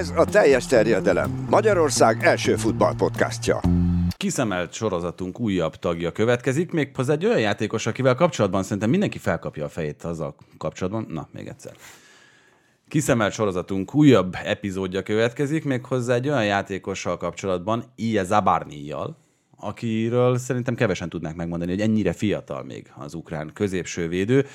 Ez a teljes terjedelem. Magyarország első futballpodcastja. Kiszemelt sorozatunk újabb tagja következik, méghozzá egy olyan játékos, akivel kapcsolatban szerintem mindenki felkapja a fejét azzal kapcsolatban. Na, még egyszer. Kiszemelt sorozatunk újabb epizódja következik, méghozzá egy olyan játékossal kapcsolatban, Ije Zabarnijjal, akiről szerintem kevesen tudnák megmondani, hogy ennyire fiatal még az ukrán középső védő.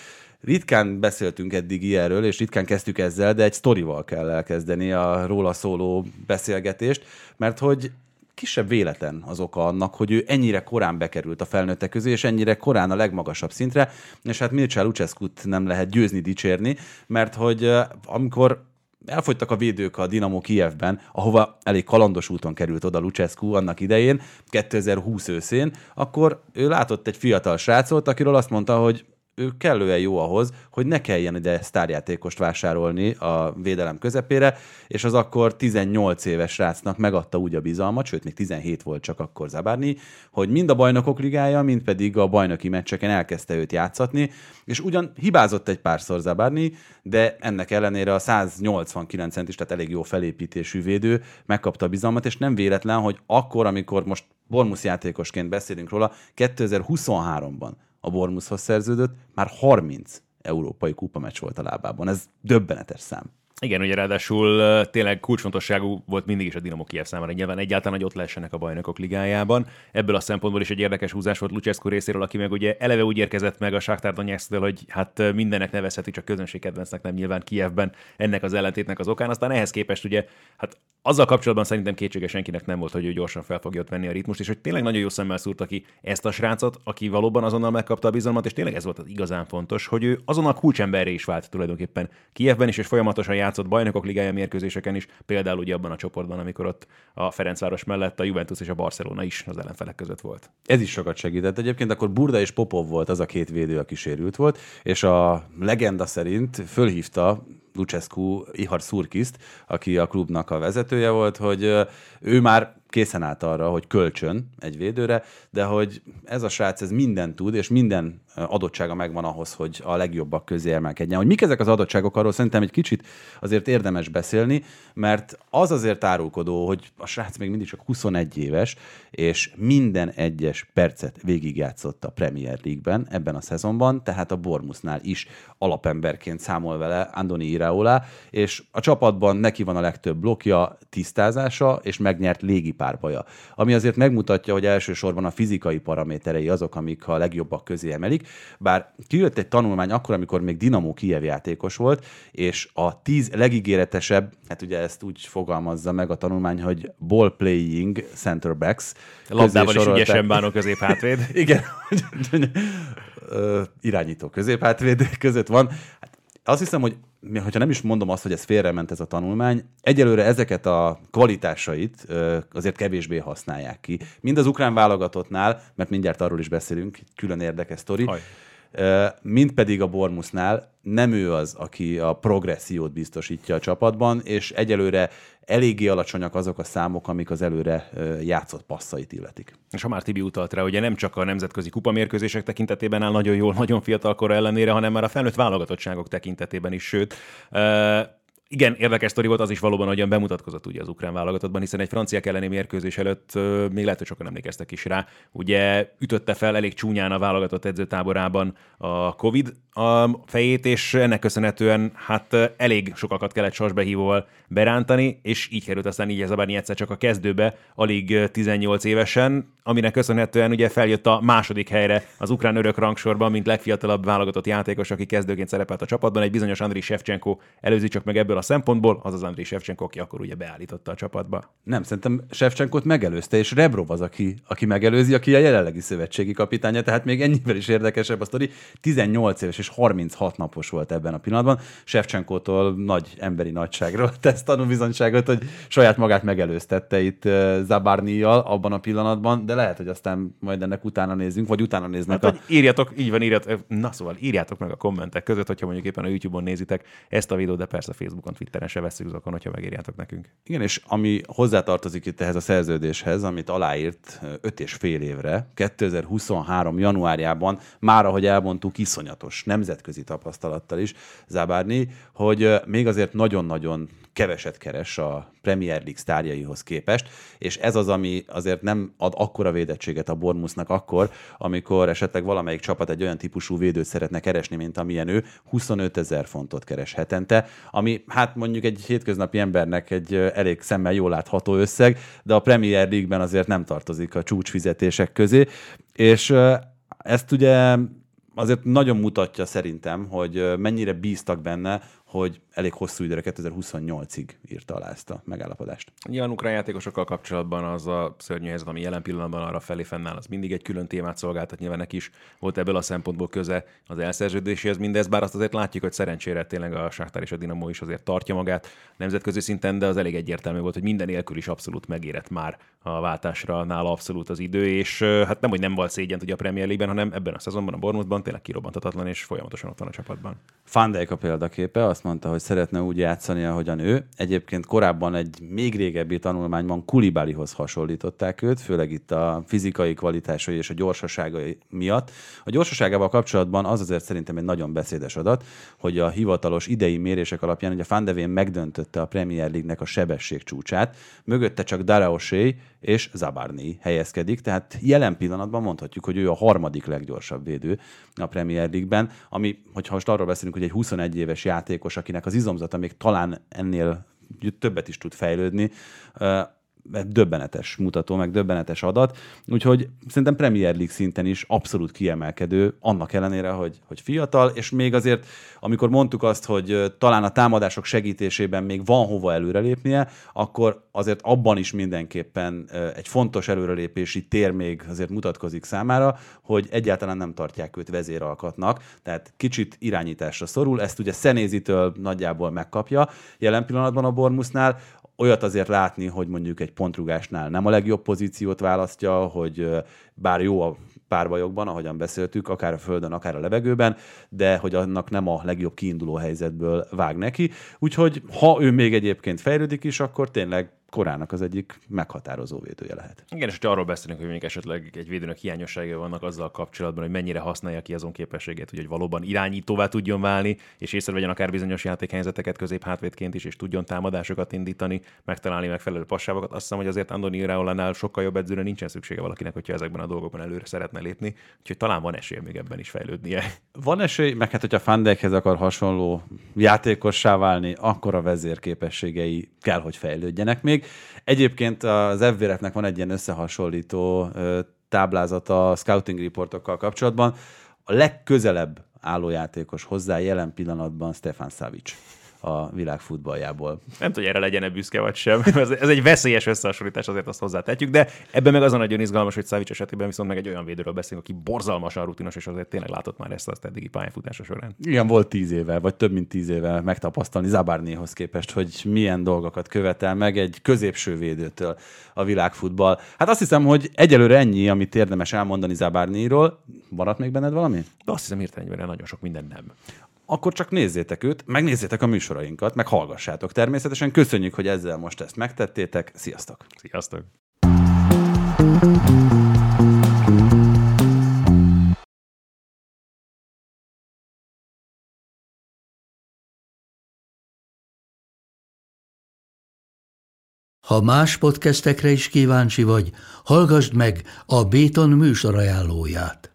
Ritkán beszéltünk eddig ilyenről, és ritkán kezdtük ezzel, de egy sztorival kell elkezdeni a róla szóló beszélgetést, mert hogy kisebb véletlen az oka annak, hogy ő ennyire korán bekerült a felnőttek közé, és ennyire korán a legmagasabb szintre, és hát Mircea lucescu nem lehet győzni, dicsérni, mert hogy amikor elfogytak a védők a Dinamo Kievben, ahova elég kalandos úton került oda Lucescu annak idején, 2020 őszén, akkor ő látott egy fiatal srácot, akiről azt mondta, hogy ő kellően jó ahhoz, hogy ne kelljen ide sztárjátékost vásárolni a védelem közepére, és az akkor 18 éves srácnak megadta úgy a bizalmat, sőt, még 17 volt csak akkor Zabárni, hogy mind a bajnokok ligája, mind pedig a bajnoki meccseken elkezdte őt játszatni, és ugyan hibázott egy párszor Zabárni, de ennek ellenére a 189 centis, tehát elég jó felépítésű védő megkapta a bizalmat, és nem véletlen, hogy akkor, amikor most Bormusz játékosként beszélünk róla, 2023-ban a Bormuszhoz szerződött, már 30 európai kupameccs volt a lábában. Ez döbbenetes szám. Igen, ugye ráadásul tényleg kulcsfontosságú volt mindig is a Dinamo Kiev számára. Nyilván egyáltalán, hogy ott lehessenek a bajnokok ligájában. Ebből a szempontból is egy érdekes húzás volt Lucescu részéről, aki meg ugye eleve úgy érkezett meg a Shakhtar donetsk hogy hát mindennek nevezheti, csak közönség kedvencnek nem nyilván Kievben ennek az ellentétnek az okán. Aztán ehhez képest ugye, hát azzal kapcsolatban szerintem kétsége senkinek nem volt, hogy ő gyorsan fel fogja ott venni a ritmust, és hogy tényleg nagyon jó szemmel szúrta ki ezt a srácot, aki valóban azonnal megkapta a bizalmat, és tényleg ez volt az igazán fontos, hogy ő azonnal kulcsemberre is vált tulajdonképpen Kievben is, és folyamatosan játszott bajnokok ligája mérkőzéseken is, például ugye abban a csoportban, amikor ott a Ferencváros mellett a Juventus és a Barcelona is az ellenfelek között volt. Ez is sokat segített. Egyébként akkor Burda és Popov volt az a két védő, aki sérült volt, és a legenda szerint fölhívta Lucescu Ihar Szurkiszt, aki a klubnak a vezetője volt, hogy ő már készen állt arra, hogy kölcsön egy védőre, de hogy ez a srác ez mindent tud, és minden adottsága megvan ahhoz, hogy a legjobbak közé emelkedjen. Hogy mik ezek az adottságok, arról szerintem egy kicsit azért érdemes beszélni, mert az azért árulkodó, hogy a srác még mindig csak 21 éves, és minden egyes percet végigjátszott a Premier League-ben ebben a szezonban, tehát a Bormusnál is alapemberként számol vele Andoni Iraola, és a csapatban neki van a legtöbb blokja, tisztázása, és megnyert légipárbaja. Ami azért megmutatja, hogy elsősorban a fizikai paraméterei azok, amik a legjobbak közé emelik, bár kijött egy tanulmány akkor, amikor még Dinamo Kiev játékos volt, és a tíz legígéretesebb, hát ugye ezt úgy fogalmazza meg a tanulmány, hogy ball playing center backs. Labdával is ügyesen bánó középhátvéd. Igen, irányító középhátvéd között van. Hát azt hiszem, hogy hogyha nem is mondom azt, hogy ez félrement ez a tanulmány, egyelőre ezeket a kvalitásait azért kevésbé használják ki. Mind az ukrán válogatottnál, mert mindjárt arról is beszélünk, külön érdekes sztori, mind pedig a Bormusnál nem ő az, aki a progressziót biztosítja a csapatban, és egyelőre eléggé alacsonyak azok a számok, amik az előre játszott passzait illetik. És ha már Tibi utalt rá, ugye nem csak a nemzetközi kupamérkőzések tekintetében áll nagyon jól, nagyon fiatal kora ellenére, hanem már a felnőtt válogatottságok tekintetében is, sőt, igen, érdekes sztori volt az is valóban, hogyan bemutatkozott ugye az ukrán válogatottban, hiszen egy franciák elleni mérkőzés előtt még lehet, hogy sokan emlékeztek is rá. Ugye ütötte fel elég csúnyán a válogatott edzőtáborában a Covid a fejét, és ennek köszönhetően hát elég sokakat kellett sorsbehívóval berántani, és így került aztán így ez a egyszer csak a kezdőbe, alig 18 évesen, aminek köszönhetően ugye feljött a második helyre az ukrán örök rangsorban, mint legfiatalabb válogatott játékos, aki kezdőként szerepelt a csapatban. Egy bizonyos Andriy Shevchenko előzi csak meg ebből a szempontból, az az Andriy Shevchenko, aki akkor ugye beállította a csapatba. Nem, szerintem Shevchenkot megelőzte, és Rebrov az, aki, aki megelőzi, aki a jelenlegi szövetségi kapitánya, tehát még ennyivel is érdekesebb a sztori. 18 éves és 36 napos volt ebben a pillanatban. Shevchenkótól nagy emberi nagyságról tesz tanúbizonyságot, hogy saját magát megelőztette itt Zabarnijal abban a pillanatban, de lehet, hogy aztán majd ennek utána nézzünk, vagy utána néznek hát, a... Írjatok, így van, írjatok, na szóval írjátok meg a kommentek között, hogyha mondjuk éppen a YouTube-on nézitek ezt a videót, de persze a Facebookon, Twitteren se veszünk zakon, hogyha megírjátok nekünk. Igen, és ami hozzátartozik itt ehhez a szerződéshez, amit aláírt 5 és fél évre, 2023. januárjában, már ahogy elmondtuk, iszonyatos, nem nemzetközi tapasztalattal is Zabárni, hogy még azért nagyon-nagyon keveset keres a Premier League sztárjaihoz képest, és ez az, ami azért nem ad akkora védettséget a Bormusnak akkor, amikor esetleg valamelyik csapat egy olyan típusú védőt szeretne keresni, mint amilyen ő, 25 ezer fontot keres hetente, ami hát mondjuk egy hétköznapi embernek egy elég szemmel jól látható összeg, de a Premier League-ben azért nem tartozik a csúcsfizetések közé, és ezt ugye azért nagyon mutatja szerintem, hogy mennyire bíztak benne, hogy elég hosszú időre, 2028-ig írta alá ezt a megállapodást. Nyilván ukrán játékosokkal kapcsolatban az a szörnyű helyzet, ami jelen pillanatban arra felé fennáll, az mindig egy külön témát szolgáltat, nyilván neki is volt ebből a szempontból köze az elszerződéséhez mindez, bár azt azért látjuk, hogy szerencsére tényleg a Sáktár és a Dinamo is azért tartja magát nemzetközi szinten, de az elég egyértelmű volt, hogy minden nélkül is abszolút megérett már a váltásra nála abszolút az idő, és hát nem, hogy nem volt szégyen ugye a Premier League-ben, hanem ebben a szezonban a Bournemouthban tényleg kirobbantatatlan és folyamatosan ott van a csapatban. Fandijk a példaképe, azt mondta, hogy szeretne úgy játszani, ahogyan ő. Egyébként korábban egy még régebbi tanulmányban Kulibálihoz hasonlították őt, főleg itt a fizikai kvalitásai és a gyorsaságai miatt. A gyorsaságával kapcsolatban az azért szerintem egy nagyon beszédes adat, hogy a hivatalos idei mérések alapján, hogy a Fandevén megdöntötte a Premier League-nek a sebesség csúcsát, mögötte csak Dara és Zabarni helyezkedik, tehát jelen pillanatban mondhatjuk, hogy ő a harmadik leggyorsabb védő a Premier League-ben, ami, hogyha most arról beszélünk, hogy egy 21 éves játékos, akinek az izomzata még talán ennél többet is tud fejlődni, döbbenetes mutató, meg döbbenetes adat. Úgyhogy szerintem Premier League szinten is abszolút kiemelkedő, annak ellenére, hogy, hogy fiatal, és még azért, amikor mondtuk azt, hogy talán a támadások segítésében még van hova előrelépnie, akkor azért abban is mindenképpen egy fontos előrelépési tér még azért mutatkozik számára, hogy egyáltalán nem tartják őt vezéralkatnak, tehát kicsit irányításra szorul, ezt ugye Szenézitől nagyjából megkapja jelen pillanatban a Bormusnál, olyat azért látni, hogy mondjuk egy pontrugásnál nem a legjobb pozíciót választja, hogy bár jó a párbajokban, ahogyan beszéltük, akár a földön, akár a levegőben, de hogy annak nem a legjobb kiinduló helyzetből vág neki. Úgyhogy ha ő még egyébként fejlődik is, akkor tényleg korának az egyik meghatározó védője lehet. Igen, és hogyha arról beszélünk, hogy még esetleg egy védőnek hiányosságai vannak azzal kapcsolatban, hogy mennyire használja ki azon képességét, hogy valóban irányítóvá tudjon válni, és észrevegyen akár bizonyos játékhelyzeteket közép hátvédként is, és tudjon támadásokat indítani, megtalálni megfelelő passávokat. Azt hiszem, hogy azért Andoni Raolánál sokkal jobb edzőre nincsen szüksége valakinek, hogyha ezekben a dolgokban előre szeretne lépni. Úgyhogy talán van esély még ebben is fejlődnie. Van esély, meg hát, hogyha Fandekhez akar hasonló játékossá válni, akkor a vezérképességei kell, hogy fejlődjenek még. Egyébként az FVRF-nek van egy ilyen összehasonlító táblázata a scouting reportokkal kapcsolatban. A legközelebb álló játékos hozzá jelen pillanatban Stefan Savic a világ futballjából. Nem tudom, hogy erre legyen-e büszke vagy sem. Ez, egy veszélyes összehasonlítás, azért azt hozzátetjük, de ebben meg az a nagyon izgalmas, hogy Szavics esetében viszont meg egy olyan védőről beszélünk, aki borzalmasan rutinos, és azért tényleg látott már ezt az eddigi pályafutása során. Igen, volt tíz éve, vagy több mint tíz éve megtapasztalni Zabárnéhoz képest, hogy milyen dolgokat követel meg egy középső védőtől a világfutball. Hát azt hiszem, hogy egyelőre ennyi, amit érdemes elmondani Zabárnéról. Maradt még benned valami? De azt hiszem, hirtelen nagyon sok minden nem akkor csak nézzétek őt, megnézzétek a műsorainkat, meg hallgassátok. Természetesen köszönjük, hogy ezzel most ezt megtettétek. Sziasztok! Sziasztok! Ha más podcastekre is kíváncsi vagy, hallgassd meg a Béton műsor ajánlóját.